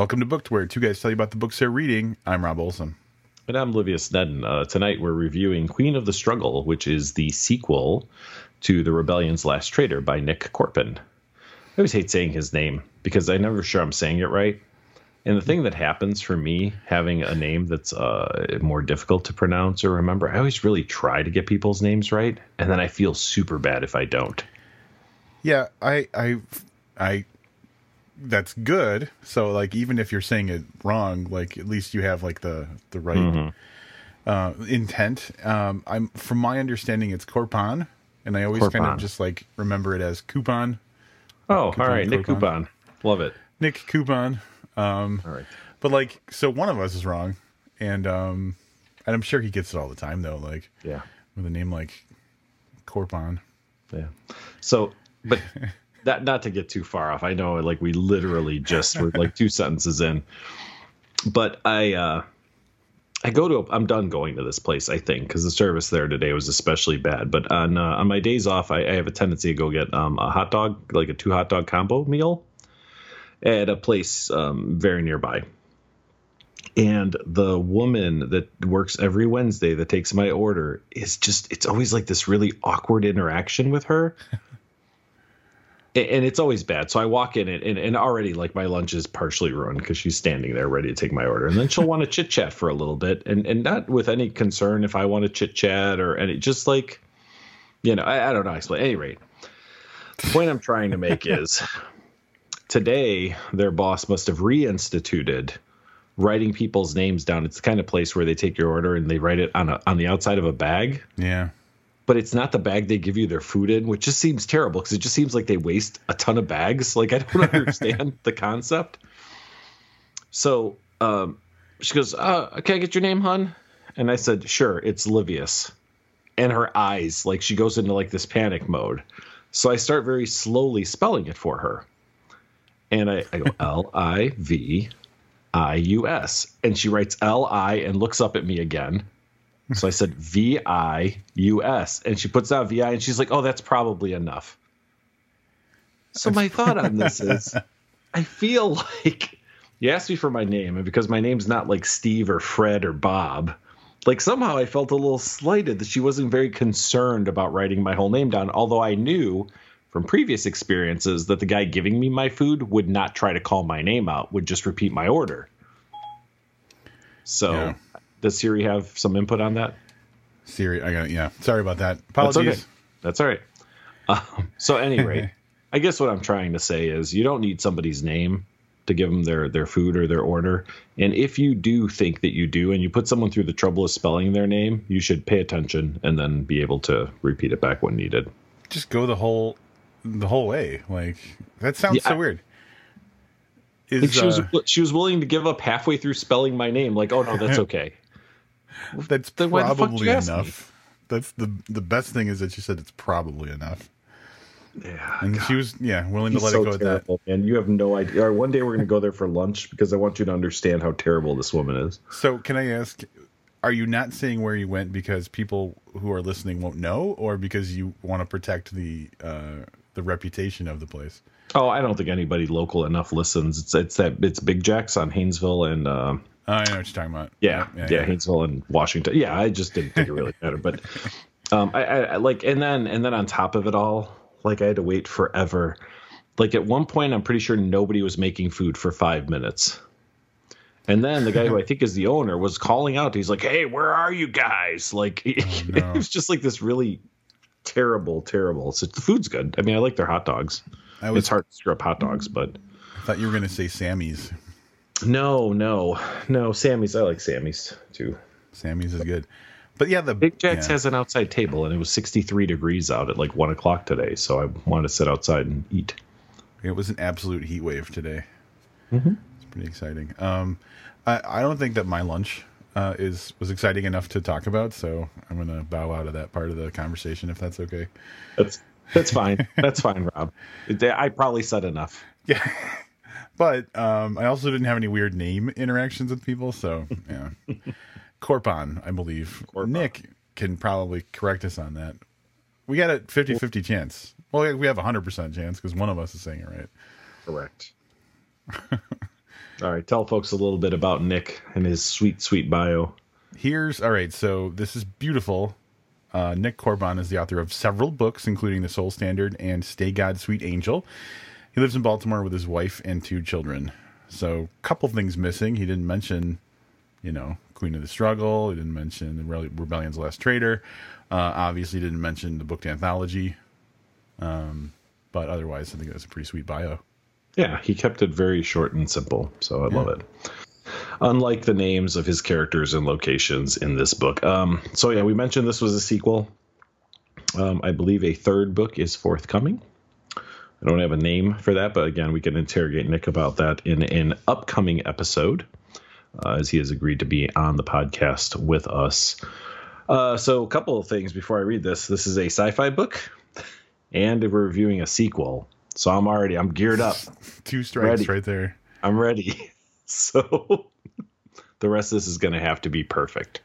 Welcome to Booked, where two guys tell you about the books they're reading. I'm Rob Olson. And I'm Livius Snedden. Uh, tonight we're reviewing Queen of the Struggle, which is the sequel to The Rebellion's Last Traitor by Nick Corpin. I always hate saying his name because I'm never sure I'm saying it right. And the thing that happens for me having a name that's uh, more difficult to pronounce or remember, I always really try to get people's names right, and then I feel super bad if I don't. Yeah, I, I, I. That's good. So, like, even if you're saying it wrong, like, at least you have like the the right Mm-hmm. uh, intent. Um, I'm from my understanding, it's Corpon, and I always kind of just like remember it as coupon. Oh, Coupon, all right, Nick coupon. Coupon. Love it. Nick Coupon. Um, All right. but like, so one of us is wrong, and um, and I'm sure he gets it all the time though. Like Yeah. with a name like Corpon. Yeah. So, but that not to get too far off. I know, like we literally just were like two sentences in, but I uh I go to I'm done going to this place. I think because the service there today was especially bad. But on uh, on my days off, I, I have a tendency to go get um a hot dog, like a two hot dog combo meal, at a place um very nearby. And the woman that works every Wednesday that takes my order is just, it's always like this really awkward interaction with her. And it's always bad. So I walk in and, and, and already like my lunch is partially ruined because she's standing there ready to take my order. And then she'll want to chit chat for a little bit and, and not with any concern if I want to chit chat or any, just like, you know, I, I don't know. Explain. At any rate, the point I'm trying to make is today their boss must have reinstituted writing people's names down. It's the kind of place where they take your order and they write it on a, on the outside of a bag, Yeah. But it's not the bag they give you their food in, which just seems terrible because it just seems like they waste a ton of bags. Like I don't understand the concept. So um, she goes, uh, "Can I get your name, hun?" And I said, "Sure, it's Livius." And her eyes, like she goes into like this panic mode. So I start very slowly spelling it for her. And I, I go L I V I U S. And she writes L I and looks up at me again. So I said V I U S. And she puts down V I and she's like, oh, that's probably enough. So my thought on this is I feel like you asked me for my name, and because my name's not like Steve or Fred or Bob, like somehow I felt a little slighted that she wasn't very concerned about writing my whole name down, although I knew from previous experiences that the guy giving me my food would not try to call my name out, would just repeat my order. So, Yeah. Does Siri have some input on that? Siri, I got yeah. Sorry about that. That's Apologies. okay. That's all right. Um, so, anyway, I guess what I'm trying to say is you don't need somebody's name to give them their their food or their order. And if you do think that you do, and you put someone through the trouble of spelling their name, you should pay attention and then be able to repeat it back when needed. Just go the whole the whole way. Like that sounds Yeah. so weird. Like Is she was uh, she was willing to give up halfway through spelling my name. Like, oh no, that's okay. That's then why the fuck did probably you ask me? enough. That's the the best thing is that she said it's probably enough. Yeah, And she was yeah, willing to let so it go at that. terrible, man. You have no idea. Or one day we're going to go there for lunch because I want you to understand how terrible this woman is. So can I ask are you not saying where you went because people who are listening won't know or because you want to protect the uh the reputation of the place? Oh, I don't think anybody local enough listens. It's it's that it's Big Jacks on Haynesville and uh, I know what you're talking about. yeah, yeah, Haynesville and Washington. Yeah, I just didn't think it really mattered, but um, I, I, I like and then and then on top of it all, like I had to wait forever. Like at one point, I'm pretty sure nobody was making food for five minutes. And then the guy who I think is the owner was calling out. He's like, "Hey, where are you guys?" Like no. it was just like this really terrible, terrible. So the food's good. I mean, I like their hot dogs. I was It's hard to screw up hot dogs, but I thought you were going to say Sammy's. No, no, no. Sammy's. I like Sammy's too. Sammy's is good. But yeah, the Big Jack's yeah. has an outside table, and it was 63 degrees out at like one o'clock today. So I wanted to sit outside and eat. It was an absolute heat wave today. Mm-hmm. It's pretty exciting. Um, I, I don't think that my lunch uh, is was exciting enough to talk about, so I'm going to bow out of that part of the conversation if that's okay. That's that's fine. that's fine, Rob. I probably said enough. Yeah, but um, I also didn't have any weird name interactions with people, so yeah. Corpon, I believe. Corpon. Nick can probably correct us on that. We got a 50-50 chance. Well, we have a hundred percent chance because one of us is saying it right. Correct. All right, tell folks a little bit about Nick and his sweet, sweet bio. Here's all right. So this is beautiful. Uh, Nick Corban is the author of several books, including The Soul Standard and Stay God, Sweet Angel. He lives in Baltimore with his wife and two children. So, a couple things missing. He didn't mention, you know, Queen of the Struggle. He didn't mention the Rebellion's Last Traitor. Uh, obviously, didn't mention the book anthology. Um, but otherwise, I think that's a pretty sweet bio. Yeah, he kept it very short and simple, so I yeah. love it. Unlike the names of his characters and locations in this book. Um, so yeah, we mentioned this was a sequel. Um, I believe a third book is forthcoming. I don't have a name for that, but again, we can interrogate Nick about that in an upcoming episode, uh, as he has agreed to be on the podcast with us. Uh, so, a couple of things before I read this. This is a sci-fi book, and we're reviewing a sequel. So I'm already I'm geared up. Two strikes ready. right there. I'm ready. So the rest of this is going to have to be perfect.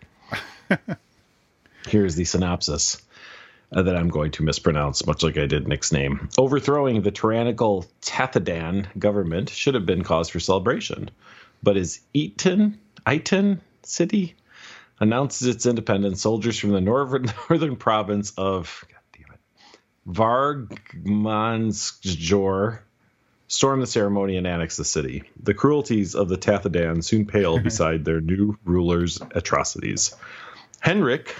Here's the synopsis uh, that I'm going to mispronounce, much like I did Nick's name. Overthrowing the tyrannical Tathadan government should have been cause for celebration, but as Eaton, Iton City announces its independence, soldiers from the northern, northern province of Vargmannsjor storm the ceremony and annex the city. The cruelties of the Tathadan soon pale beside their new ruler's atrocities. Henrik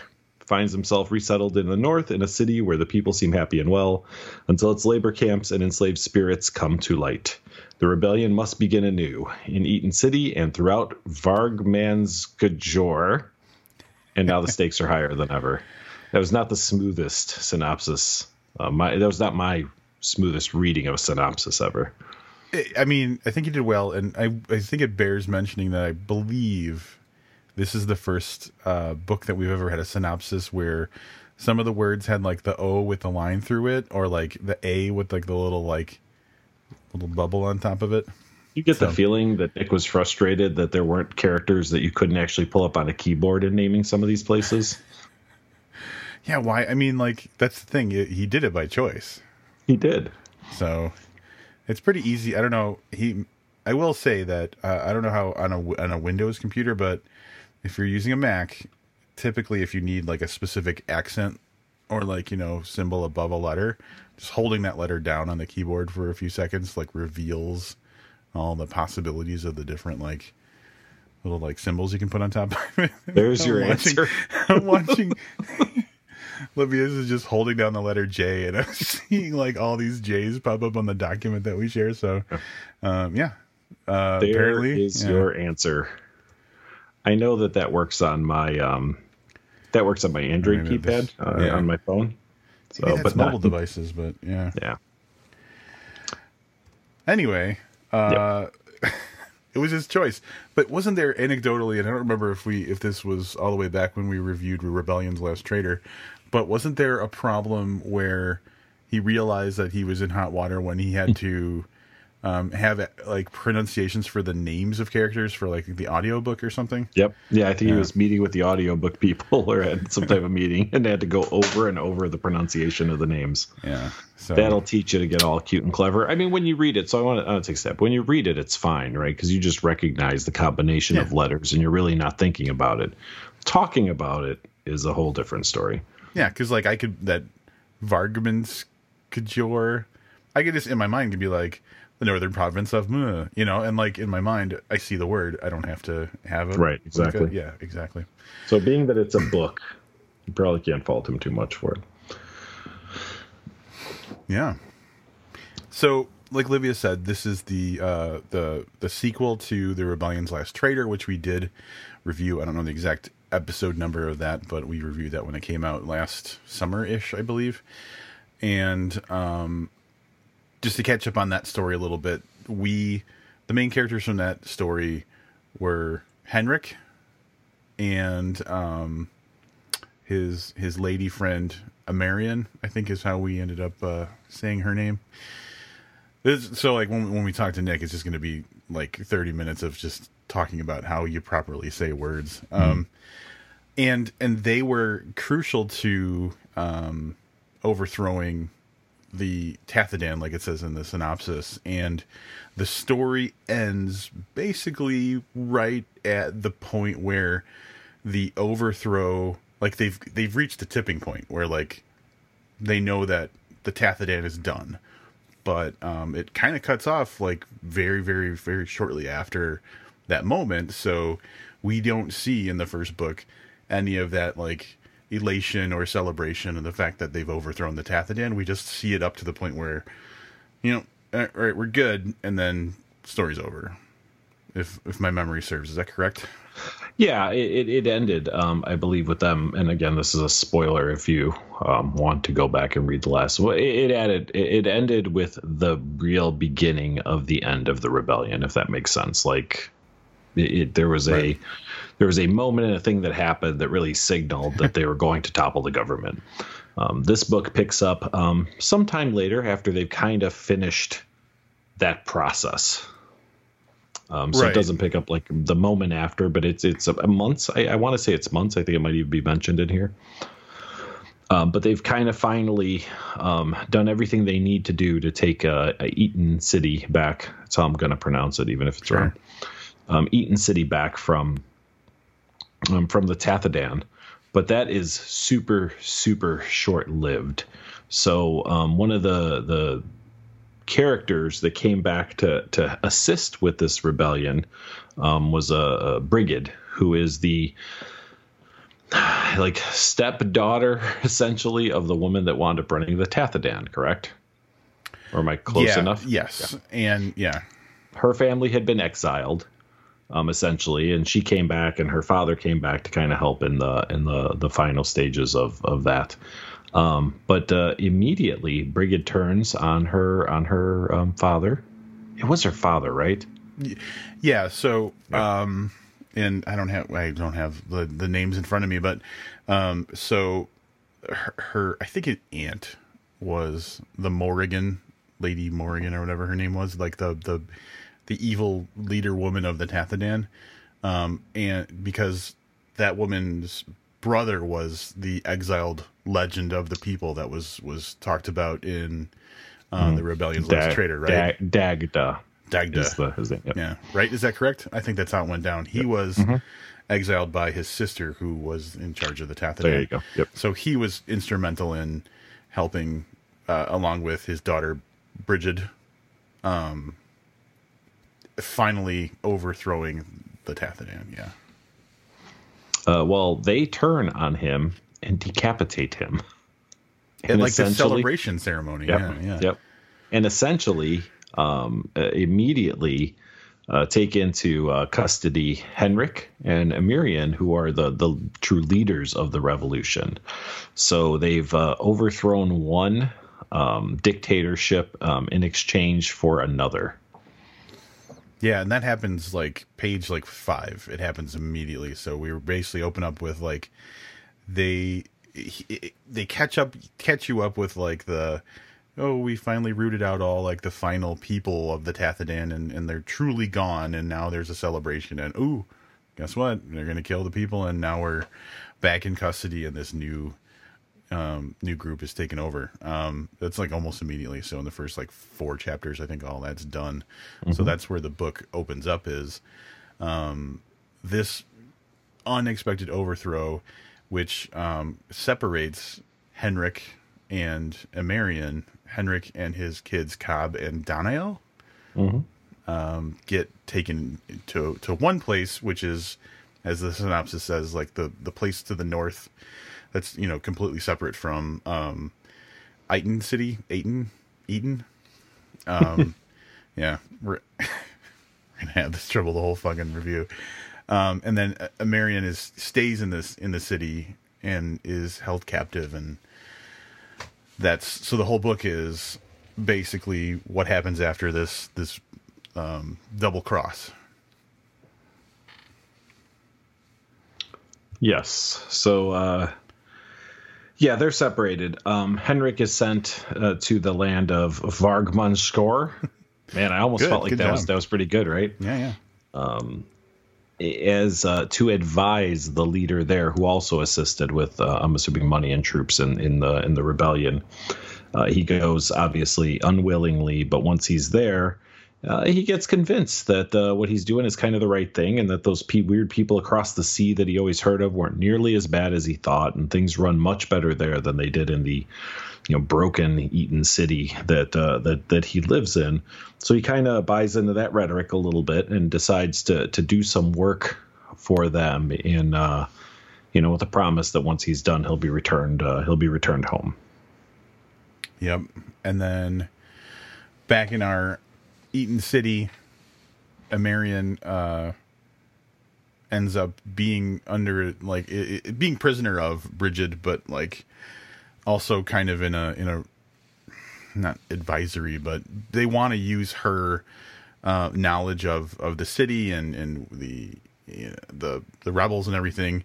finds himself resettled in the north in a city where the people seem happy and well until its labor camps and enslaved spirits come to light. The rebellion must begin anew in Eaton City and throughout Vargmannsjor. And now the stakes are higher than ever. That was not the smoothest synopsis uh, my that was not my smoothest reading of a synopsis ever. I mean, I think he did well, and I I think it bears mentioning that I believe this is the first uh, book that we've ever had a synopsis where some of the words had like the O with the line through it, or like the A with like the little like little bubble on top of it. You get so. the feeling that Nick was frustrated that there weren't characters that you couldn't actually pull up on a keyboard in naming some of these places. Yeah, why? I mean, like that's the thing. He did it by choice. He did. So it's pretty easy. I don't know. He. I will say that uh, I don't know how on a on a Windows computer, but if you're using a Mac, typically if you need like a specific accent or like you know symbol above a letter, just holding that letter down on the keyboard for a few seconds like reveals all the possibilities of the different like little like symbols you can put on top. of it. There's your watching, answer. I'm watching. Livius is just holding down the letter J, and I'm seeing like all these J's pop up on the document that we share. So, um, yeah. Uh, there apparently, is yeah. your answer. I know that that works on my um, that works on my Android keypad uh, yeah. on my phone. So, but mobile not, devices, but yeah, yeah. Anyway, uh, yep. it was his choice. But wasn't there anecdotally, and I don't remember if we if this was all the way back when we reviewed Rebellion's Last Traitor, but wasn't there a problem where he realized that he was in hot water when he had to um, have like pronunciations for the names of characters for like the audiobook or something? Yep. Yeah, I think yeah. he was meeting with the audiobook people or had some type of meeting and they had to go over and over the pronunciation of the names. Yeah. So that'll teach you to get all cute and clever. I mean, when you read it, so I want to, I want to take a step. When you read it, it's fine, right? Because you just recognize the combination yeah. of letters and you're really not thinking about it. Talking about it is a whole different story. Yeah, because like I could that Vargman's Kajor, I could just in my mind could be like the northern province of you know, and like in my mind I see the word. I don't have to have it. Right. Exactly. Like a, yeah. Exactly. So being that it's a book, you probably can't fault him too much for it. Yeah. So like Livius said, this is the uh, the the sequel to the Rebellion's Last Traitor, which we did review. I don't know the exact episode number of that, but we reviewed that when it came out last summer ish, I believe. And um, just to catch up on that story a little bit, we the main characters from that story were Henrik and um, his his lady friend Amarian, I think is how we ended up uh, saying her name. This, so like when when we talk to Nick, it's just going to be like thirty minutes of just talking about how you properly say words. Mm-hmm. Um, and and they were crucial to um, overthrowing the Tathadan, like it says in the synopsis, and the story ends basically right at the point where the overthrow, like they've they've reached the tipping point where like they know that the Tathadan is done, but um, it kind of cuts off like very very very shortly after that moment, so we don't see in the first book any of that like elation or celebration and the fact that they've overthrown the Tathadan. We just see it up to the point where, you know, all right, we're good, and then story's over. If if my memory serves, is that correct? Yeah, it, it ended, um, I believe, with them. And again, this is a spoiler if you um, want to go back and read the last. Well, it, it added, it ended with the real beginning of the end of the rebellion, if that makes sense. Like, it, there was right. a there was a moment and a thing that happened that really signaled that they were going to topple the government. Um, this book picks up um, sometime later after they've kind of finished that process. Um, so right. it doesn't pick up like the moment after, but it's it's a, a months. I, I want to say it's months. I think it might even be mentioned in here. Um, but they've kind of finally um, done everything they need to do to take uh, Eaton City back. That's how I'm going to pronounce it, even if it's sure. wrong. Um, Eaton City back from um, from the Tathadan, but that is super super short lived. So um, one of the the characters that came back to to assist with this rebellion um, was a, a Brigid, who is the like stepdaughter essentially of the woman that wound up running the Tathadan, correct? Or am I close yeah, enough? Yes. Yeah. And yeah. Her family had been exiled um, essentially, and she came back, and her father came back to kind of help in the in the the final stages of of that. Um, but uh, immediately, Brigid turns on her on her um, father. It was her father, right? Yeah. So, um, and I don't have I don't have the the names in front of me, but um, so her, her I think an aunt was the Morrigan, Lady Morrigan or whatever her name was, like the the the evil leader woman of the Tathadan, um, and because that woman's brother was the exiled legend of the people that was was talked about in uh, mm. the rebellion's Dag, last traitor, right? Dag, Dagda. Dagda. Is the, is the, yep. Yeah, right. Is that correct? I think that's how it went down. He yep. was mm-hmm. exiled by his sister, who was in charge of the Tathadan. There you go. Yep. So he was instrumental in helping, uh, along with his daughter Brigid, um, finally overthrowing the Tathadan. Yeah. Uh, well, they turn on him and decapitate him. And like the celebration ceremony. Yep, yeah, yeah. Yep. And essentially, um, uh, immediately uh, take into uh, custody Henrik and Emirian, who are the, the true leaders of the revolution. So they've uh, overthrown one um, dictatorship um, in exchange for another. Yeah, and that happens like page like five. It happens immediately. So we basically open up with like they they catch up catch you up with like the oh we finally rooted out all like the final people of the Tathadan and and they're truly gone and now there's a celebration and ooh guess what they're gonna kill the people and now we're back in custody in this new um, new group is taken over. Um, that's like almost immediately. So in the first like four chapters, I think all that's done. Mm-hmm. So that's where the book opens up is um, this unexpected overthrow, which um, separates Henrik and Emirian, Henrik and his kids Cobb and Danael, mm-hmm. Um, get taken to to one place, which is, as the synopsis says, like the the place to the north that's you know completely separate from um, City, Eaton, Eaton. Um, yeah, we're, we're, gonna have this trouble the whole fucking review. Um, and then uh, Marion is stays in this in the city and is held captive, and that's so the whole book is basically what happens after this this um, double cross. Yes. So uh, yeah, they're separated. Um, Henrik is sent uh, to the land of Vargmunskor. Man, I almost good, felt like that job. was that was pretty good, right? Yeah, yeah. Um, as uh, to advise the leader there, who also assisted with, uh, I'm assuming, money and troops in, in the in the rebellion. Uh, he goes obviously unwillingly, but once he's there, uh, he gets convinced that uh, what he's doing is kind of the right thing, and that those pe- weird people across the sea that he always heard of weren't nearly as bad as he thought, and things run much better there than they did in the you know broken Eaton city that uh, that that he lives in. So he kind of buys into that rhetoric a little bit and decides to to do some work for them in uh, you know with the promise that once he's done he'll be returned uh, he'll be returned home. Yep, and then back in our Eaton City, Amarian uh, ends up being under like it, it, being prisoner of Brigid, but like also kind of in a in a not advisory, but they want to use her uh, knowledge of of the city and and the you know, the the rebels and everything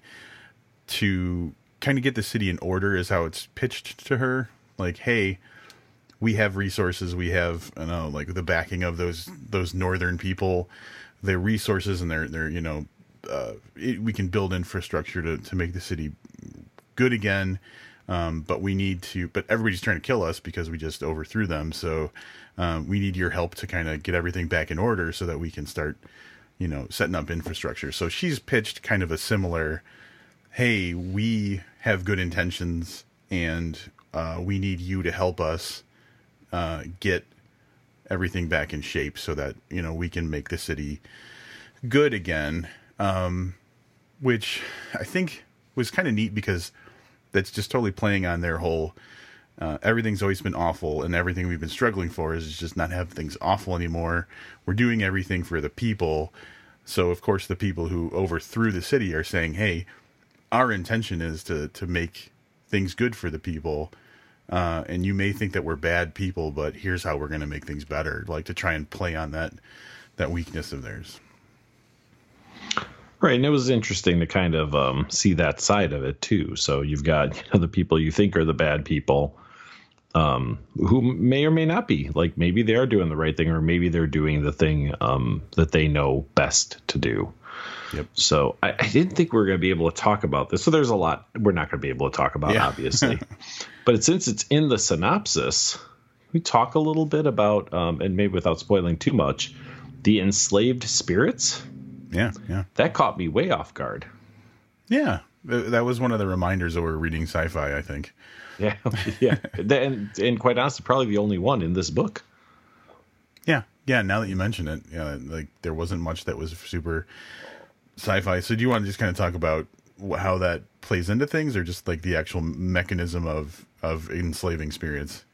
to kind of get the city in order is how it's pitched to her. Like hey we have resources we have you know like the backing of those those northern people their resources and their their you know uh, it, we can build infrastructure to to make the city good again um, but we need to but everybody's trying to kill us because we just overthrew them. So um, we need your help to kind of get everything back in order so that we can start you know setting up infrastructure. So she's pitched kind of a similar hey we have good intentions and uh, we need you to help us uh, get everything back in shape so that you know we can make the city good again. Um, which I think was kind of neat because that's just totally playing on their whole. Uh, everything's always been awful, and everything we've been struggling for is just not have things awful anymore. We're doing everything for the people, so of course the people who overthrew the city are saying, "Hey, our intention is to to make things good for the people." Uh, and you may think that we're bad people, but here's how we're going to make things better. Like to try and play on that that weakness of theirs. Right, and it was interesting to kind of um, see that side of it too. So you've got you know, the people you think are the bad people, um, who may or may not be. Like maybe they are doing the right thing, or maybe they're doing the thing um, that they know best to do. Yep. So I, I didn't think we were going to be able to talk about this. So there's a lot we're not going to be able to talk about, yeah. obviously. but since it's in the synopsis, we talk a little bit about, um, and maybe without spoiling too much, the enslaved spirits. Yeah, yeah. That caught me way off guard. Yeah, that was one of the reminders that we're reading sci-fi. I think. Yeah, yeah, and, and quite honestly, probably the only one in this book. Yeah, yeah. Now that you mention it, yeah, like there wasn't much that was super sci-fi. So do you want to just kind of talk about how that plays into things, or just like the actual mechanism of of enslaving spirits?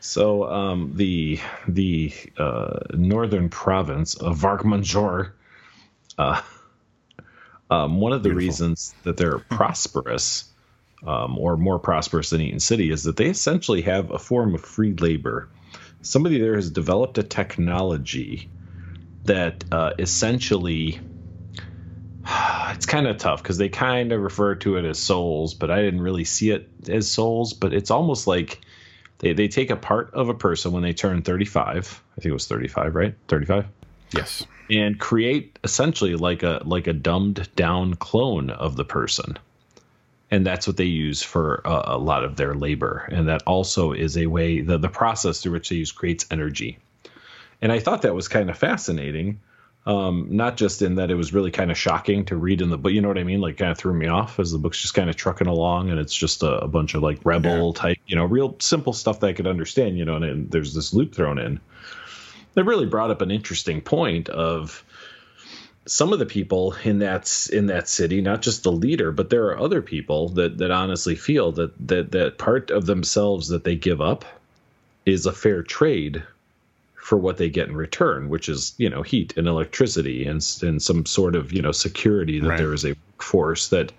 So um, the the uh, northern province of Varkmanjor, uh, um, one of the Beautiful. reasons that they're prosperous, um, or more prosperous than Eaton City, is that they essentially have a form of free labor. Somebody there has developed a technology that uh, essentially it's kind of tough because they kind of refer to it as souls, but I didn't really see it as souls. But it's almost like they, they take a part of a person when they turn 35. I think it was 35, right? 35. Yes. And create essentially like a like a dumbed down clone of the person, and that's what they use for a, a lot of their labor. And that also is a way the the process through which they use creates energy. And I thought that was kind of fascinating um, not just in that it was really kind of shocking to read in the book, you know what I mean? Like, kind of threw me off as the book's just kind of trucking along, and it's just a, a bunch of like rebel yeah. type, you know, real simple stuff that I could understand, you know, and, and there's this loop thrown in. That really brought up an interesting point of some of the people in that in that city, not just the leader, but there are other people that that honestly feel that that that part of themselves that they give up is a fair trade for what they get in return, which is you know heat and electricity and and some sort of you know security that right. there is a force that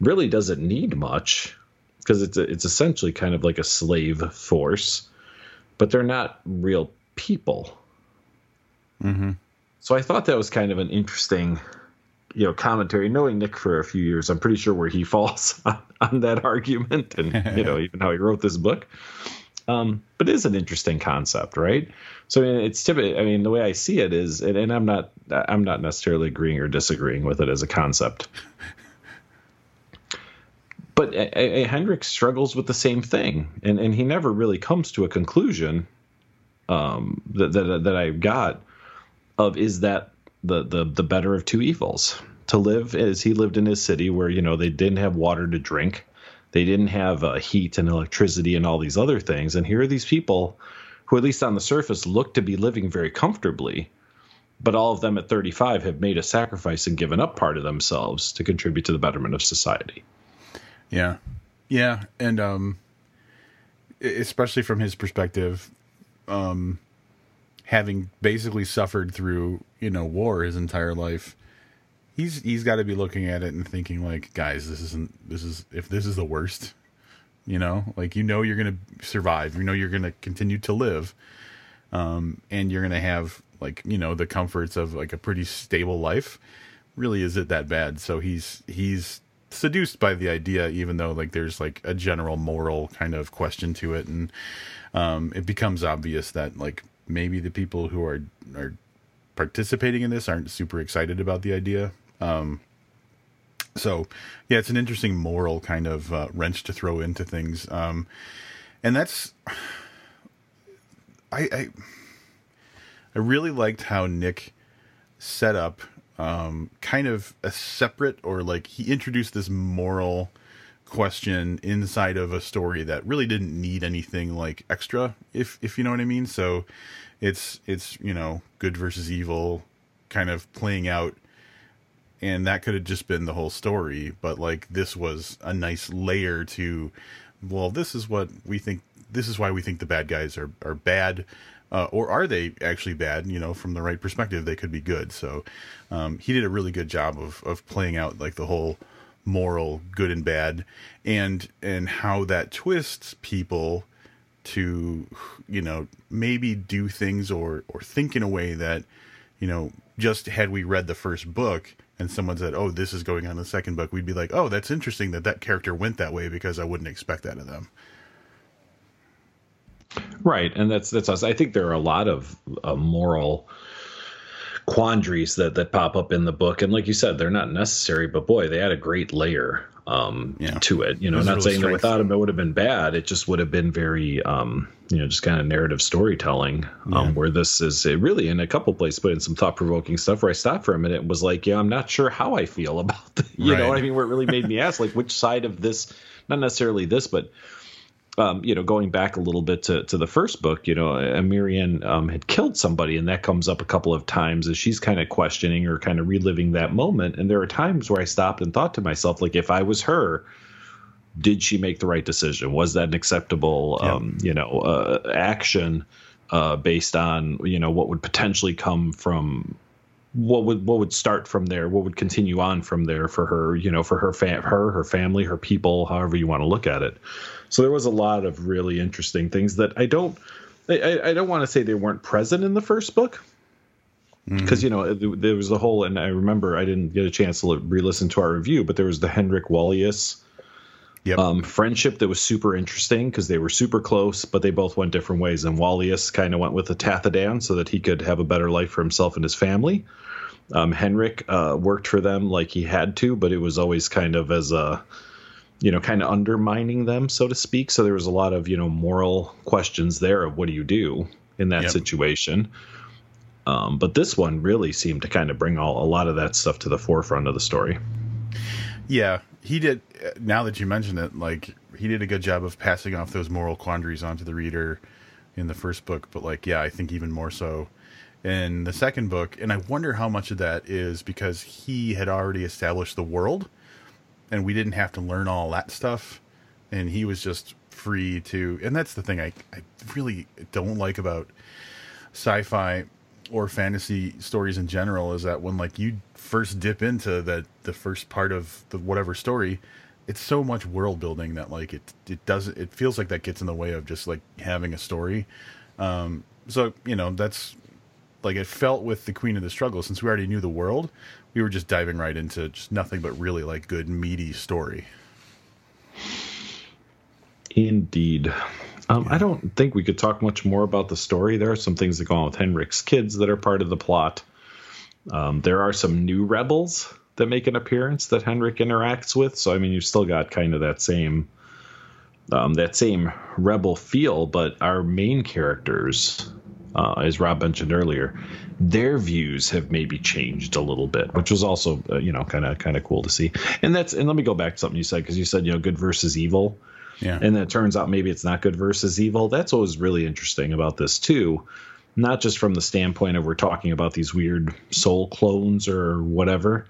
really doesn't need much because it's a, it's essentially kind of like a slave force, but they're not real people. Mm-hmm. So I thought that was kind of an interesting, you know, commentary. Knowing Nick for a few years, I'm pretty sure where he falls on, on that argument, and you know, even how he wrote this book. Um, but it is an interesting concept, right? So it's typically. I mean, the way I see it is, and, and I'm not, I'm not necessarily agreeing or disagreeing with it as a concept. but a, a Hendrik struggles with the same thing, and and he never really comes to a conclusion um, that that that I got of is that the the the better of two evils to live as he lived in his city where you know they didn't have water to drink they didn't have uh, heat and electricity and all these other things. And here are these people who at least on the surface look to be living very comfortably but all of them at 35 have made a sacrifice and given up part of themselves to contribute to the betterment of society. Yeah. Yeah. And um especially from his perspective um having basically suffered through you know war his entire life he's he's got to be looking at it and thinking like guys this isn't this is if this is the worst you know like you know you're gonna survive you know you're gonna continue to live um and you're gonna have like you know the comforts of like a pretty stable life really is it that bad so he's he's seduced by the idea even though like there's like a general moral kind of question to it and um it becomes obvious that like maybe the people who are are participating in this aren't super excited about the idea. Um, so yeah, it's an interesting moral kind of uh, wrench to throw into things. Um, and that's I, I I really liked how Nick set up um, kind of a separate or like he introduced this moral question inside of a story that really didn't need anything like extra if if you know what I mean so it's it's you know good versus evil kind of playing out and that could have just been the whole story but like this was a nice layer to well this is what we think this is why we think the bad guys are are bad uh, or are they actually bad you know from the right perspective they could be good. So um, he did a really good job of of playing out like the whole moral good and bad and and how that twists people to you know maybe do things or or think in a way that you know just had we read the first book and someone said oh this is going on in the second book we'd be like oh that's interesting that that character went that way because i wouldn't expect that of them. Right and that's that's us. I think there are a lot of uh, moral quandaries that that pop up in the book and like you said they're not necessary but boy they add a great layer um, yeah. to it you know not saying that without them it would have been bad it just would have been very um, you know just kind of narrative storytelling um, yeah. where this is really in a couple places but in some thought-provoking stuff where i stopped for a minute and was like yeah i'm not sure how i feel about the, you right. know what i mean where it really made me ask like which side of this not necessarily this but um, you know, going back a little bit to, to the first book, you know, Amirian um, had killed somebody, and that comes up a couple of times as she's kind of questioning or kind of reliving that moment. And there are times where I stopped and thought to myself, like, if I was her, did she make the right decision? Was that an acceptable, yeah. um, you know, uh, action uh, based on you know what would potentially come from what would what would start from there? What would continue on from there for her? You know, for her fam- her her family, her people, however you want to look at it. So there was a lot of really interesting things that I don't I, I don't want to say they weren't present in the first book because mm-hmm. you know there was the whole and I remember I didn't get a chance to re-listen to our review, but there was the Hendrik Wallius yep. um, friendship that was super interesting because they were super close, but they both went different ways. And Wallius kind of went with the Tathadan so that he could have a better life for himself and his family. Um, Henrik uh, worked for them like he had to, but it was always kind of as a you know, kind of undermining them, so to speak. So there was a lot of, you know, moral questions there of what do you do in that yep. situation. Um, but this one really seemed to kind of bring all a lot of that stuff to the forefront of the story. Yeah, he did. Now that you mention it, like he did a good job of passing off those moral quandaries onto the reader in the first book. But like, yeah, I think even more so in the second book. And I wonder how much of that is because he had already established the world and we didn't have to learn all that stuff. And he was just free to and that's the thing I, I really don't like about sci-fi or fantasy stories in general is that when like you first dip into that the first part of the whatever story it's so much world building that like it it doesn't it feels like that gets in the way of just like having a story. Um so you know that's like it felt with the queen of the struggle since we already knew the world we were just diving right into just nothing but really like good meaty story. Indeed. Um, yeah. I don't think we could talk much more about the story. There are some things that go on with Henrik's kids that are part of the plot. Um, there are some new rebels that make an appearance that Henrik interacts with. So I mean, you've still got kind of that same um, that same rebel feel, but our main characters, uh, as Rob mentioned earlier, their views have maybe changed a little bit, which was also uh, you know kind of kind of cool to see. And that's and let me go back to something you said because you said you know good versus evil. Yeah. And then it turns out maybe it's not good versus evil. That's what was really interesting about this too. Not just from the standpoint of we're talking about these weird soul clones or whatever,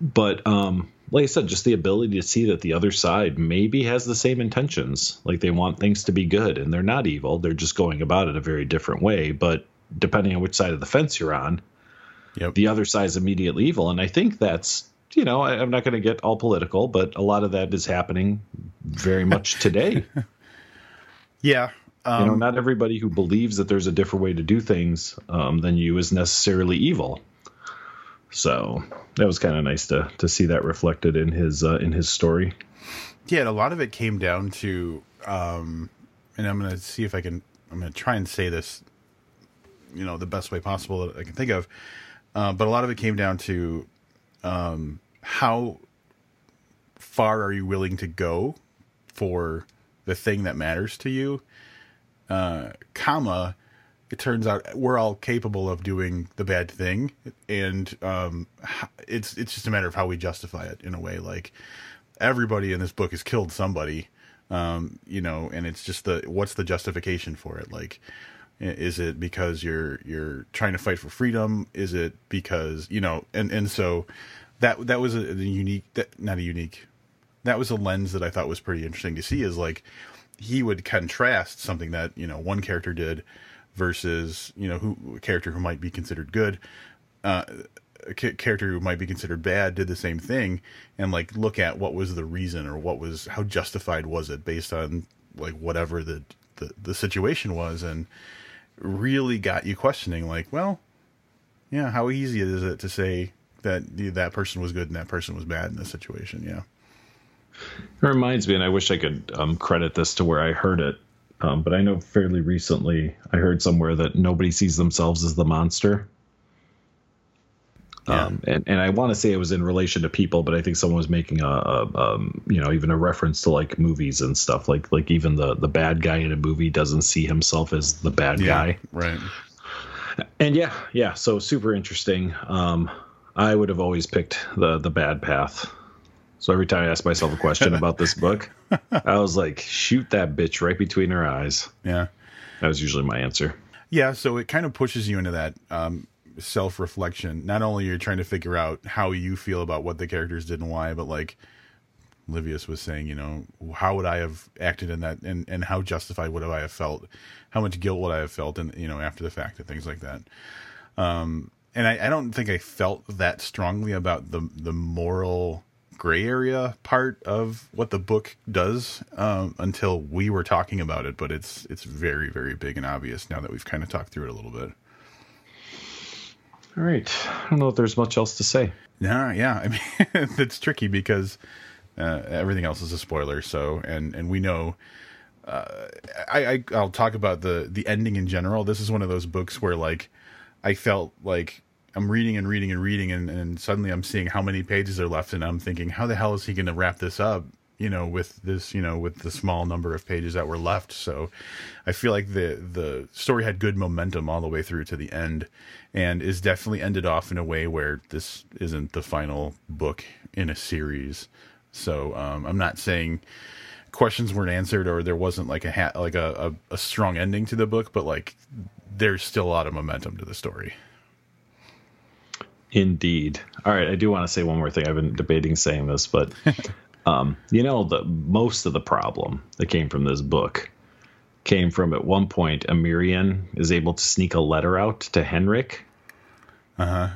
but um, like I said, just the ability to see that the other side maybe has the same intentions. Like they want things to be good and they're not evil. They're just going about it a very different way. But depending on which side of the fence you're on, Yep. the other side's immediately evil. And I think that's, you know, I, I'm not going to get all political, but a lot of that is happening very much today. Yeah. Um, you know, not everybody who believes that there's a different way to do things um, than you is necessarily evil. So that was kind of nice to to see that reflected in his uh, in his story. yeah, a lot of it came down to, um, and I'm going to see if I can. I'm going to try and say this, you know, the best way possible that I can think of. Uh, but a lot of it came down to um, how far are you willing to go for the thing that matters to you, uh, comma. It turns out we're all capable of doing the bad thing, and um, it's it's just a matter of how we justify it in a way. Like everybody in this book has killed somebody um you know and it's just the what's the justification for it like is it because you're you're trying to fight for freedom is it because you know and and so that that was a, a unique that not a unique that was a lens that i thought was pretty interesting to see is like he would contrast something that you know one character did versus you know who a character who might be considered good uh, a character who might be considered bad did the same thing and like look at what was the reason or what was how justified was it based on like whatever the the, the situation was and really got you questioning like well yeah how easy is it to say that that person was good and that person was bad in this situation? Yeah. It reminds me, and I wish I could um, credit this to where I heard it, um, but I know fairly recently I heard somewhere that nobody sees themselves as the monster. Yeah. Um, and, and I want to say it was in relation to people, but I think someone was making a, a um, you know even a reference to like movies and stuff like like even the the bad guy in a movie doesn't see himself as the bad guy. right And yeah, yeah, so super interesting. Um, I would have always picked the the bad path. So every time I ask myself a question about this book, I was like, shoot that bitch right between her eyes. yeah That was usually my answer. Yeah, so it kind of pushes you into that um, self reflection. Not only you're trying to figure out how you feel about what the characters did and why, but like Livius was saying, you know, how would I have acted in that, and and how justified would I have felt? How much guilt would I have felt, and you know, after the fact, and things like that. Um, and I, I don't think I felt that strongly about the the moral gray area part of what the book does um, until we were talking about it. But it's it's very very big and obvious now that we've kind of talked through it a little bit. All right. I don't know if there's much else to say. Yeah, yeah. I mean, it's tricky because uh, everything else is a spoiler. So, and and we know. Uh, I, I I'll talk about the the ending in general. This is one of those books where like I felt like I'm reading and reading and reading, and, and suddenly I'm seeing how many pages are left, and I'm thinking, how the hell is he going to wrap this up? You know, with this, you know, with the small number of pages that were left. So, I feel like the the story had good momentum all the way through to the end, and is definitely ended off in a way where this isn't the final book in a series. So, um, I'm not saying questions weren't answered or there wasn't like a ha- like a, a, a strong ending to the book, but like there's still a lot of momentum to the story. Indeed. All right. I do want to say one more thing. I've been debating saying this, but um, you know, the most of the problem that came from this book came from at one point Amirian is able to sneak a letter out to Henrik. Uh huh.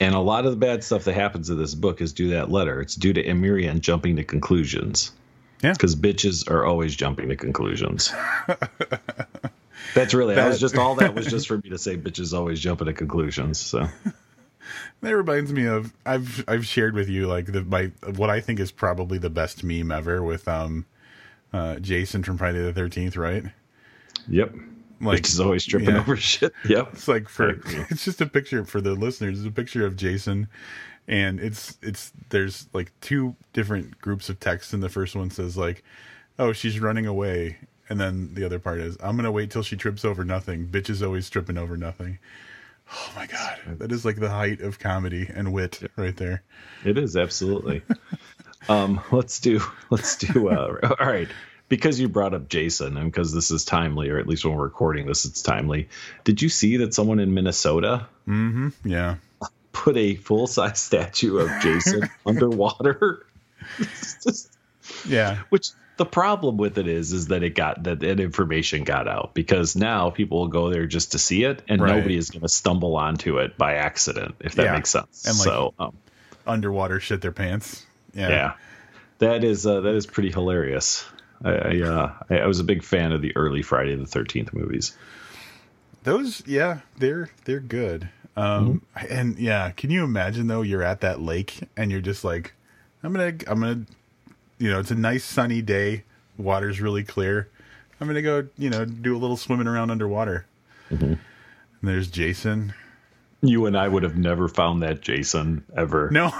And a lot of the bad stuff that happens in this book is due to that letter. It's due to Emirian jumping to conclusions. Yeah. Because bitches are always jumping to conclusions. That's really that, was just all that was just for me to say bitches always jumping to conclusions. So That reminds me of I've I've shared with you like the my what I think is probably the best meme ever with um uh Jason from Friday the Thirteenth, right? Yep. Like bitches always tripping yeah. over shit. Yep. It's like for it's just a picture for the listeners. It's a picture of Jason and it's it's there's like two different groups of text and the first one says like oh she's running away and then the other part is i'm gonna wait till she trips over nothing bitch is always tripping over nothing oh my god. that is like the height of comedy and wit right there. It is absolutely. Um let's do let's do uh all right. Because you brought up jason and because this is timely or at least when we're recording this it's timely. Did you see that someone in minnesota mm-hmm yeah. put a full size statue of Jason underwater. just, yeah. Which the problem with it is, is that it got that, that information got out because now people will go there just to see it, and right. nobody is going to stumble onto it by accident, if that yeah. makes sense. And like so, um, underwater shit their pants. Yeah. Yeah. That is uh, that is pretty hilarious. I I, uh, I was a big fan of the early Friday the Thirteenth movies. Those, yeah, they're they're good. Um, mm-hmm. and yeah, can you imagine though? You're at that lake and you're just like, I'm gonna, I'm gonna, you know, it's a nice sunny day. Water's really clear. I'm gonna go, you know, do a little swimming around underwater. Mm-hmm. And there's Jason. You and I would have never found that Jason ever. No.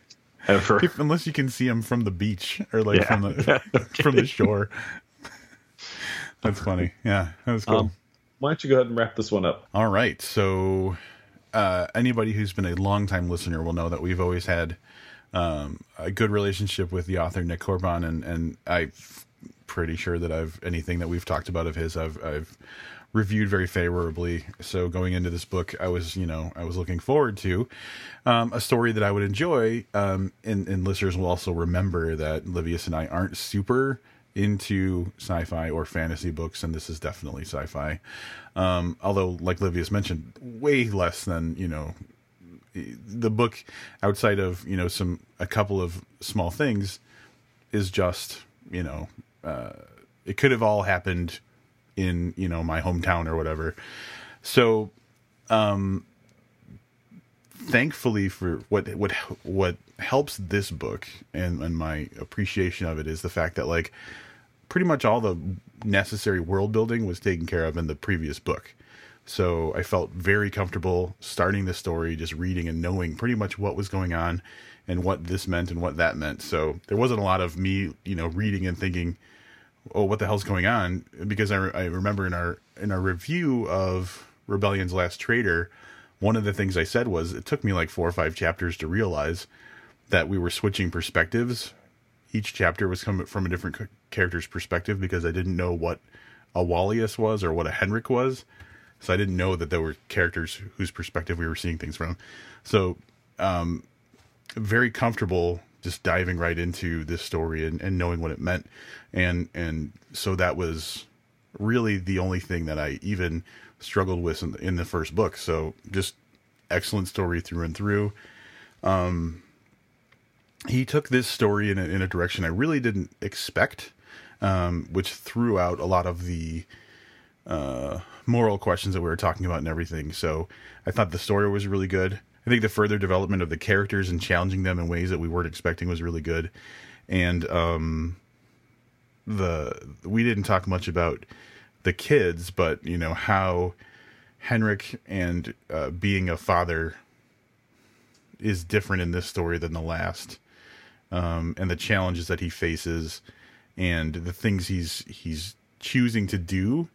ever. If, unless you can see him from the beach or like yeah. from the from the shore. That's funny. Yeah, that was cool. Um, why don't you go ahead and wrap this one up? All right. So uh, anybody who's been a longtime listener will know that we've always had um, a good relationship with the author Nick Corban, and and I'm pretty sure that I've anything that we've talked about of his, I've I've reviewed very favorably. So going into this book, I was you know I was looking forward to um, a story that I would enjoy, um, and, and listeners will also remember that Livius and I aren't super into sci-fi or fantasy books, and this is definitely sci-fi. Um, although, like Livius mentioned, way less than you know the book outside of you know some a couple of small things is just you know uh, it could have all happened in you know my hometown or whatever. So, um, thankfully for what what what helps this book and and my appreciation of it is the fact that like pretty much all the necessary world building was taken care of in the previous book. So I felt very comfortable starting the story, just reading and knowing pretty much what was going on and what this meant and what that meant. So there wasn't a lot of me, you know, reading and thinking, "Oh, what the hell's going on?" Because I, I remember in our in our review of Rebellion's Last Traitor, one of the things I said was it took me like four or five chapters to realize that we were switching perspectives. Each chapter was coming from a different character's perspective because I didn't know what a Wallius was or what a Henrik was. So I didn't know that there were characters whose perspective we were seeing things from. So, um, very comfortable just diving right into this story and, and knowing what it meant. And, and so that was really the only thing that I even struggled with in, in the first book. So just excellent story through and through. Um, he took this story in a, in a direction I really didn't expect um, which threw out a lot of the uh, moral questions that we were talking about and everything. So I thought the story was really good. I think the further development of the characters and challenging them in ways that we weren't expecting was really good. And um, the we didn't talk much about the kids, but you know how Henrik and uh, being a father is different in this story than the last, um, and the challenges that he faces and the things he's he's choosing to do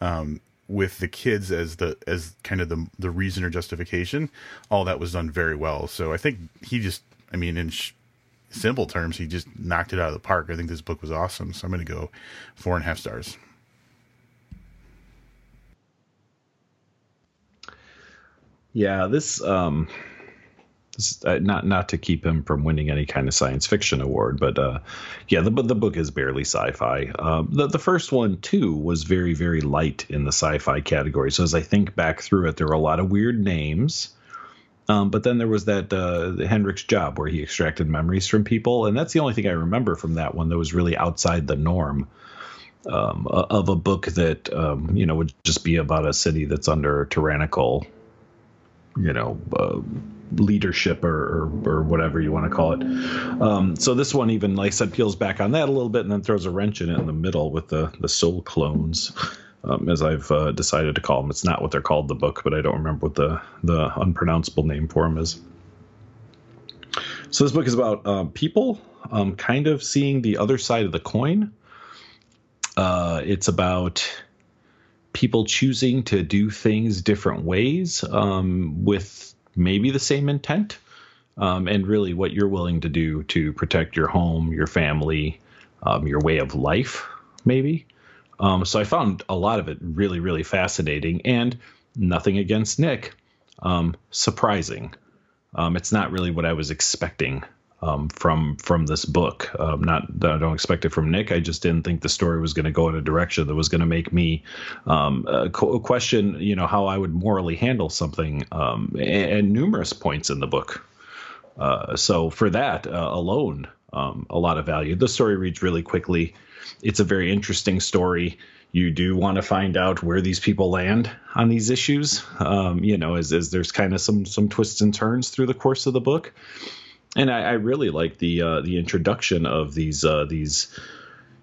um, with the kids as the as kind of the the reason or justification, all that was done very well. So I think he just, I mean, in sh- simple terms, he just knocked it out of the park. I think this book was awesome. So I'm going to go four and a half stars. Yeah, this um uh, not not to keep him from winning any kind of science fiction award, but uh, yeah, the the book is barely sci-fi. Um, the the first one too was very very light in the sci-fi category. So as I think back through it, there were a lot of weird names. Um, but then there was that uh, Henrik's job where he extracted memories from people, and that's the only thing I remember from that one that was really outside the norm um, of a book that um, you know would just be about a city that's under tyrannical, you know, uh, leadership or, or, or whatever you want to call it. Um, so this one even, like I said, peels back on that a little bit and then throws a wrench in it in the middle with the the soul clones. Um, as I've uh, decided to call them, it's not what they're called the book, but I don't remember what the the unpronounceable name for them is. So this book is about um, people um, kind of seeing the other side of the coin. Uh, it's about people choosing to do things different ways um, with maybe the same intent, um, and really what you're willing to do to protect your home, your family, um, your way of life, maybe. Um, so I found a lot of it really, really fascinating, and nothing against Nick, um, surprising. Um, it's not really what I was expecting um, from from this book. Um, not I don't expect it from Nick. I just didn't think the story was going to go in a direction that was going to make me um, uh, question, you know, how I would morally handle something. Um, and, and, numerous points in the book. Uh, so for that uh, alone, um, a lot of value. The story reads really quickly. It's a very interesting story you do want to find out where these people land on these issues. Um, you know, as, as there's kind of some some twists and turns through the course of the book and I, I really like the uh, the introduction of these uh, these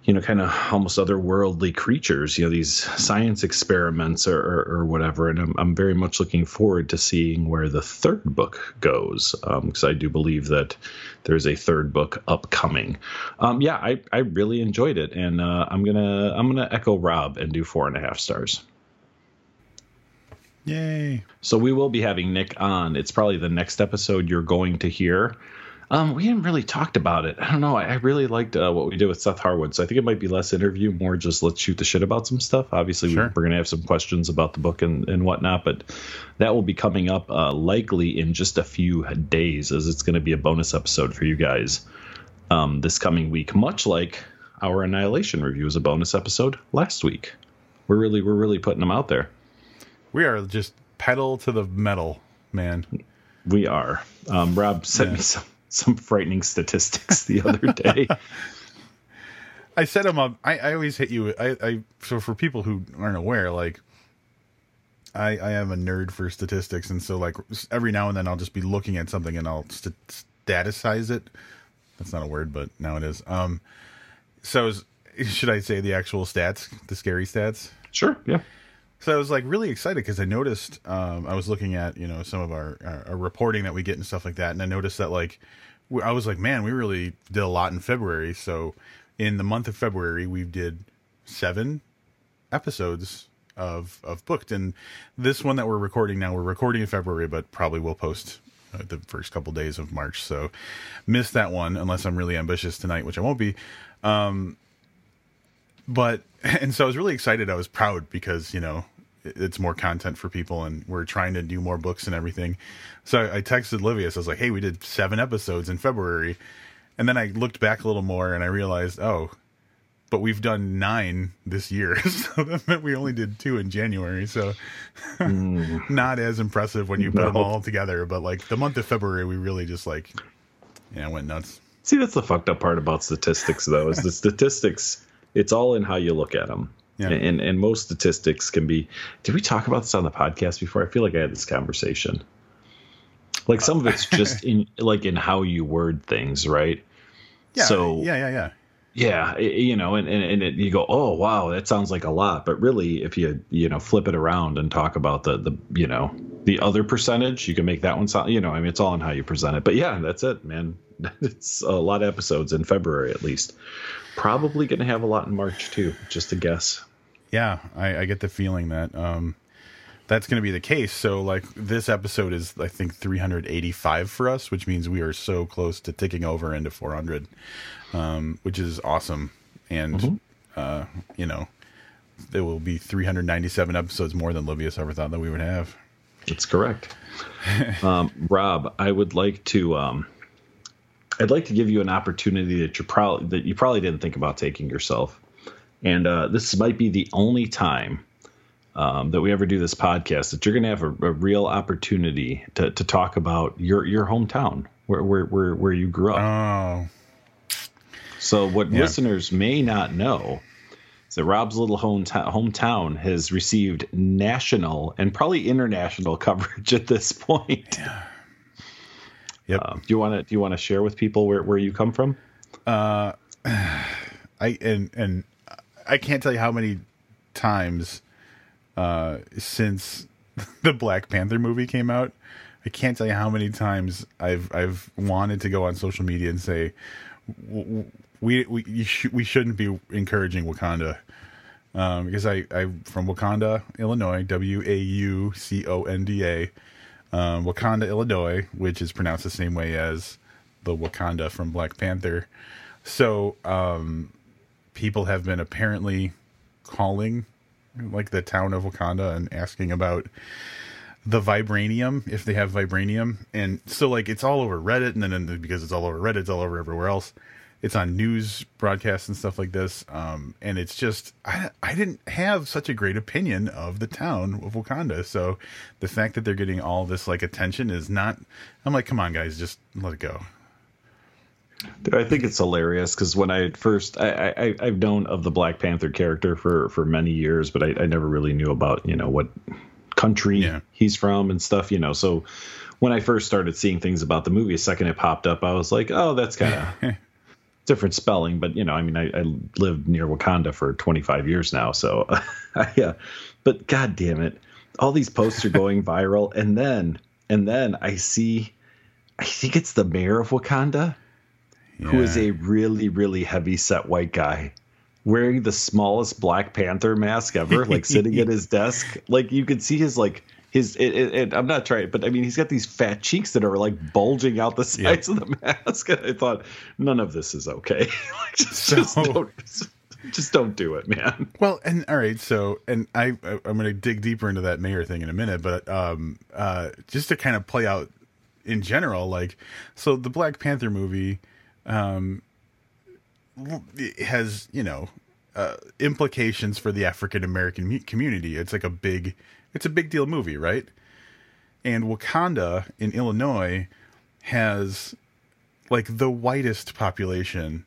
you know kind of almost otherworldly creatures you know these science experiments or, or, or whatever and I'm, I'm very much looking forward to seeing where the third book goes because um, i do believe that there's a third book upcoming um, yeah I, I really enjoyed it and uh, i'm gonna i'm gonna echo rob and do four and a half stars Yay. So we will be having Nick on. It's probably the next episode you're going to hear. Um, we haven't really talked about it. I don't know. I, I really liked uh, what we did with Seth Harwood, so I think it might be less interview, more just let's shoot the shit about some stuff. Obviously, sure. we, are going to have some questions about the book and, and whatnot, but that will be coming up uh, likely in just a few days, as it's going to be a bonus episode for you guys um, this coming week, much like our Annihilation review was a bonus episode last week. We're really we're really putting them out there. We are just pedal to the metal, man. We are. Um, Rob sent yeah. me some some frightening statistics the other day. I set them up. I, I always hit you. I, I so for people who aren't aware, like I I am a nerd for statistics, and so like every now and then I'll just be looking at something and I'll st- staticize it. That's not a word, but now it is. Um, so is, should I say the actual stats, the scary stats? Sure. Yeah. So I was like really excited because I noticed um, I was looking at you know some of our, our, our reporting that we get and stuff like that, and I noticed that like I was like, man, we really did a lot in February. So in the month of February, we did seven episodes of of booked, and this one that we're recording now, we're recording in February, but probably will post uh, the first couple days of March. So miss that one unless I'm really ambitious tonight, which I won't be. Um, but and so I was really excited. I was proud because you know it's more content for people and we're trying to do more books and everything. So I texted Livius. I was like, "Hey, we did seven episodes in February," and then I looked back a little more and I realized, oh, but we've done nine this year, so that meant we only did two in January. So mm. not as impressive when you put no. them all together. But like the month of February, we really just like, yeah, went nuts. See, that's the fucked up part about statistics, though, is the statistics. It's all in how you look at them. Yeah. And and most statistics can be. Did we talk about this on the podcast before? I feel like I had this conversation. Like some of it's just in like in how you word things, right? Yeah. So yeah, yeah, yeah. Yeah, you know, and and, and it, you go, oh wow, that sounds like a lot, but really, if you you know flip it around and talk about the the you know the other percentage, you can make that one sound. You know, I mean, it's all in how you present it. But yeah, that's it, man. It's a lot of episodes in February at least. Probably going to have a lot in March too, just a guess. Yeah, I, I get the feeling that um, that's going to be the case. So, like, this episode is, I think, 385 for us, which means we are so close to ticking over into 400, um, which is awesome. And, mm-hmm. uh, you know, there will be 397 episodes more than Livius ever thought that we would have. That's correct. um, Rob, I would like to. Um, I'd like to give you an opportunity that you probably that you probably didn't think about taking yourself, and uh, this might be the only time um, that we ever do this podcast that you're going to have a, a, real opportunity to, to talk about your your hometown, where where where, where you grew up. Oh. So what yeah. listeners may not know is that Rob's little hometown, hometown has received national and probably international coverage at this point. Yeah. Yep. Uh, do you want to do you want to share with people where, where you come from? Uh, I and and I can't tell you how many times uh, since the Black Panther movie came out I can't tell you how many times I've I've wanted to go on social media and say we we sh- we shouldn't be encouraging Wakanda um, because I I'm from Wauconda Illinois, W A U C O N D A, um, Wauconda, Illinois, which is pronounced the same way as the Wakanda from Black Panther. So um, people have been apparently calling like the town of Wauconda and asking about the vibranium if they have vibranium and so like it's all over reddit and then because it's all over reddit it's all over everywhere else it's on news broadcasts and stuff like this um, and it's just I, I didn't have such a great opinion of the town of wauconda so the fact that they're getting all this like attention is not i'm like come on guys just let it go I think it's hilarious because when I first I, I I've known of the Black Panther character for for many years, but I, I never really knew about you know what country yeah. he's from and stuff. You know, so when I first started seeing things about the movie, a second it popped up, I was like, oh, that's kind of different spelling, but you know, I mean, I, I, lived near Wauconda for 25 years now, so yeah. Uh, but god damn it, all these posts are going viral, and then and then I see, I think it's the mayor of Wauconda yeah. who is a really, really heavy set white guy wearing the smallest Black Panther mask ever, like sitting at his desk. Like you could see his like his. It, it, it, I'm not trying, but I mean, he's got these fat cheeks that are like bulging out the sides of the mask. And I thought none of this is okay. like, just, so, just, don't, just don't do it, man. Well, and all right, so and I I'm going to dig deeper into that mayor thing in a minute, but um uh just to kind of play out in general, like so the Black Panther movie um, has you know uh, implications for the African American community. It's like a big, it's a big deal movie, right? And Wauconda in Illinois has like the whitest population.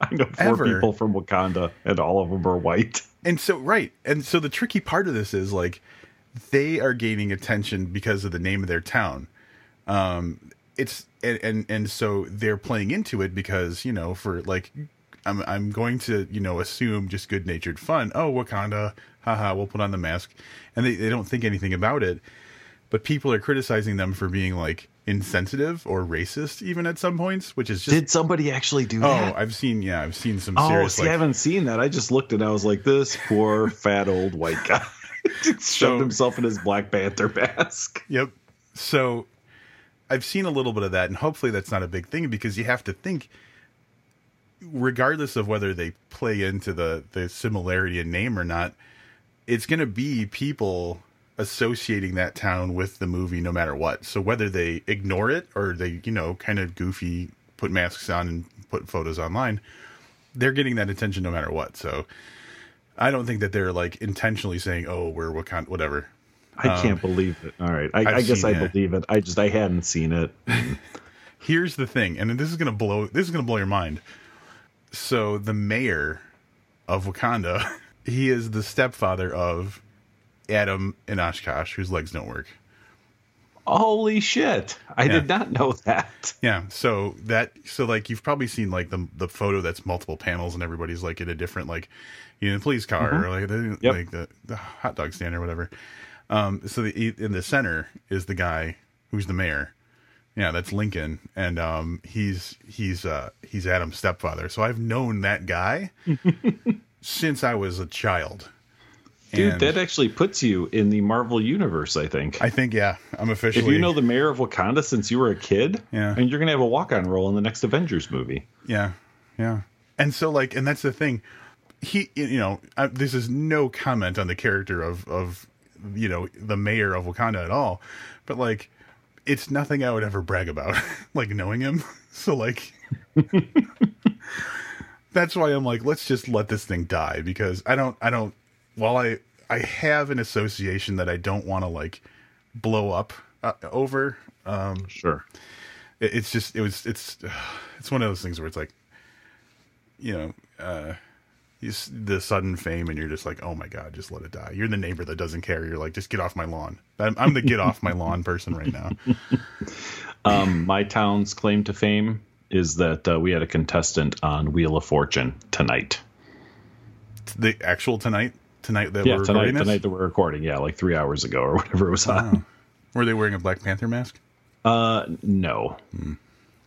I know four ever. people from Wauconda, and all of them are white. And so, right, and so the tricky part of this is like they are gaining attention because of the name of their town. Um, it's and, and and so they're playing into it because you know for like I'm I'm going to you know assume just good natured fun. Oh, Wakanda, haha, we'll put on the mask, and they they don't think anything about it. But people are criticizing them for being like insensitive or racist, even at some points, which is just. Did somebody actually do oh, that? Oh, I've seen. Yeah, I've seen some. Oh, serious, see, like, I haven't seen that. I just looked and I was like, this poor fat old white guy shoved so, himself in his Black Panther mask. Yep. So I've seen a little bit of that, and hopefully that's not a big thing because you have to think, regardless of whether they play into the the similarity in name or not, it's going to be people associating that town with the movie no matter what. So whether they ignore it or they, you know, kind of goofy put masks on and put photos online, they're getting that attention no matter what. So I don't think that they're like intentionally saying, "Oh, we're what kind, whatever." I um, can't believe it. All right, I, I guess I it. believe it. I just I hadn't seen it. Here's the thing, and this is gonna blow. This is gonna blow your mind. So the mayor of Wauconda, he is the stepfather of Adam and Oshkosh, whose legs don't work. Holy shit! I yeah. did not know that. Yeah, so that so like you've probably seen like the the photo that's multiple panels and everybody's like in a different like you know police car mm-hmm. or like the yep. like the, the hot dog stand or whatever. Um, so the, in the center is the guy who's the mayor. Yeah, that's Lincoln, and um, he's he's uh, he's Adam's stepfather. So I've known that guy since I was a child. Dude, and that actually puts you in the Marvel universe. I think. I think yeah, I'm officially. If you know the mayor of Wauconda since you were a kid, yeah, and you're gonna have a walk-on role in the next Avengers movie. Yeah, yeah, and so like, and that's the thing. He, you know, I, this is no comment on the character of of you know the mayor of Wauconda at all, but like it's nothing I would ever brag about, like knowing him. So like that's why I'm like, let's just let this thing die because I don't I don't while I I have an association that I don't want to like blow up uh, over. Um, sure. It, it's just it was it's it's one of those things where it's like you know. Uh, the sudden fame and you're just like oh my god just let it die. You're the neighbor that doesn't care. You're like just get off my lawn. I'm, I'm the get off my lawn person right now. Um, my town's claim to fame is that uh, we had a contestant on wheel of fortune tonight. The actual tonight? Tonight that yeah, we're tonight, recording tonight that we're recording. Yeah like three hours ago or whatever it was on. Were they wearing a Black Panther mask? Uh, no.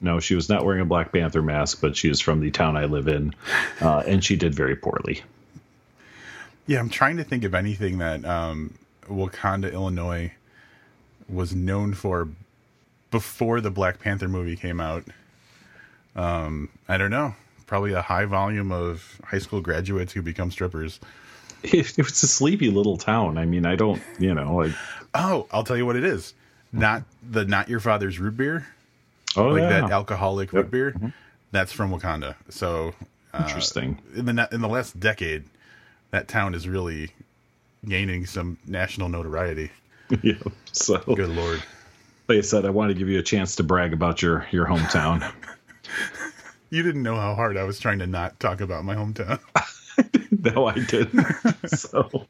No, she was not wearing a Black Panther mask, but she is from the town I live in, uh, and she did very poorly. Yeah, I'm trying to think of anything that um, Wauconda, Illinois was known for before the Black Panther movie came out. Um, I don't know. Probably a high volume of high school graduates who become strippers. It, it was a sleepy little town. I mean, I don't, you know, like, Oh, I'll tell you what it is. Not the not your father's root beer, oh like yeah, that alcoholic root beer. That's from Wauconda. So uh, interesting. in the in the last decade, that town is really gaining some national notoriety. yeah. So, Good lord. like I said, I want to give you a chance to brag about your your hometown. You didn't know how hard I was trying to not talk about my hometown. no, I didn't. so,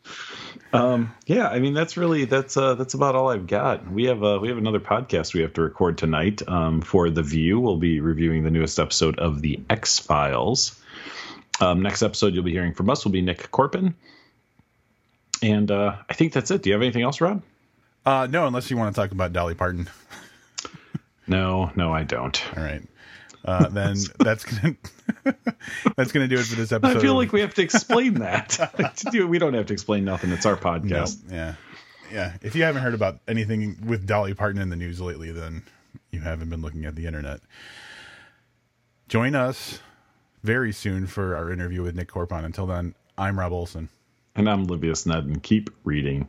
um, yeah, I mean that's really that's uh, that's about all I've got. We have uh, we have another podcast we have to record tonight um, for the View. We'll be reviewing the newest episode of the X Files. Um, next episode you'll be hearing from us will be Nick Corpin, and uh, I think that's it. Do you have anything else, Rob? Uh, no, unless you want to talk about Dolly Parton. No, no, I don't. All right. Uh, then that's gonna that's gonna do it for this episode. I feel like we have to explain that. we don't have to explain nothing. It's our podcast. yeah, yeah. If you haven't heard about anything with Dolly Parton in the news lately, then you haven't been looking at the internet. Join us very soon for our interview with Nick Corpon. Until then, I'm Rob Olson. And I'm Livius Ned, and keep reading.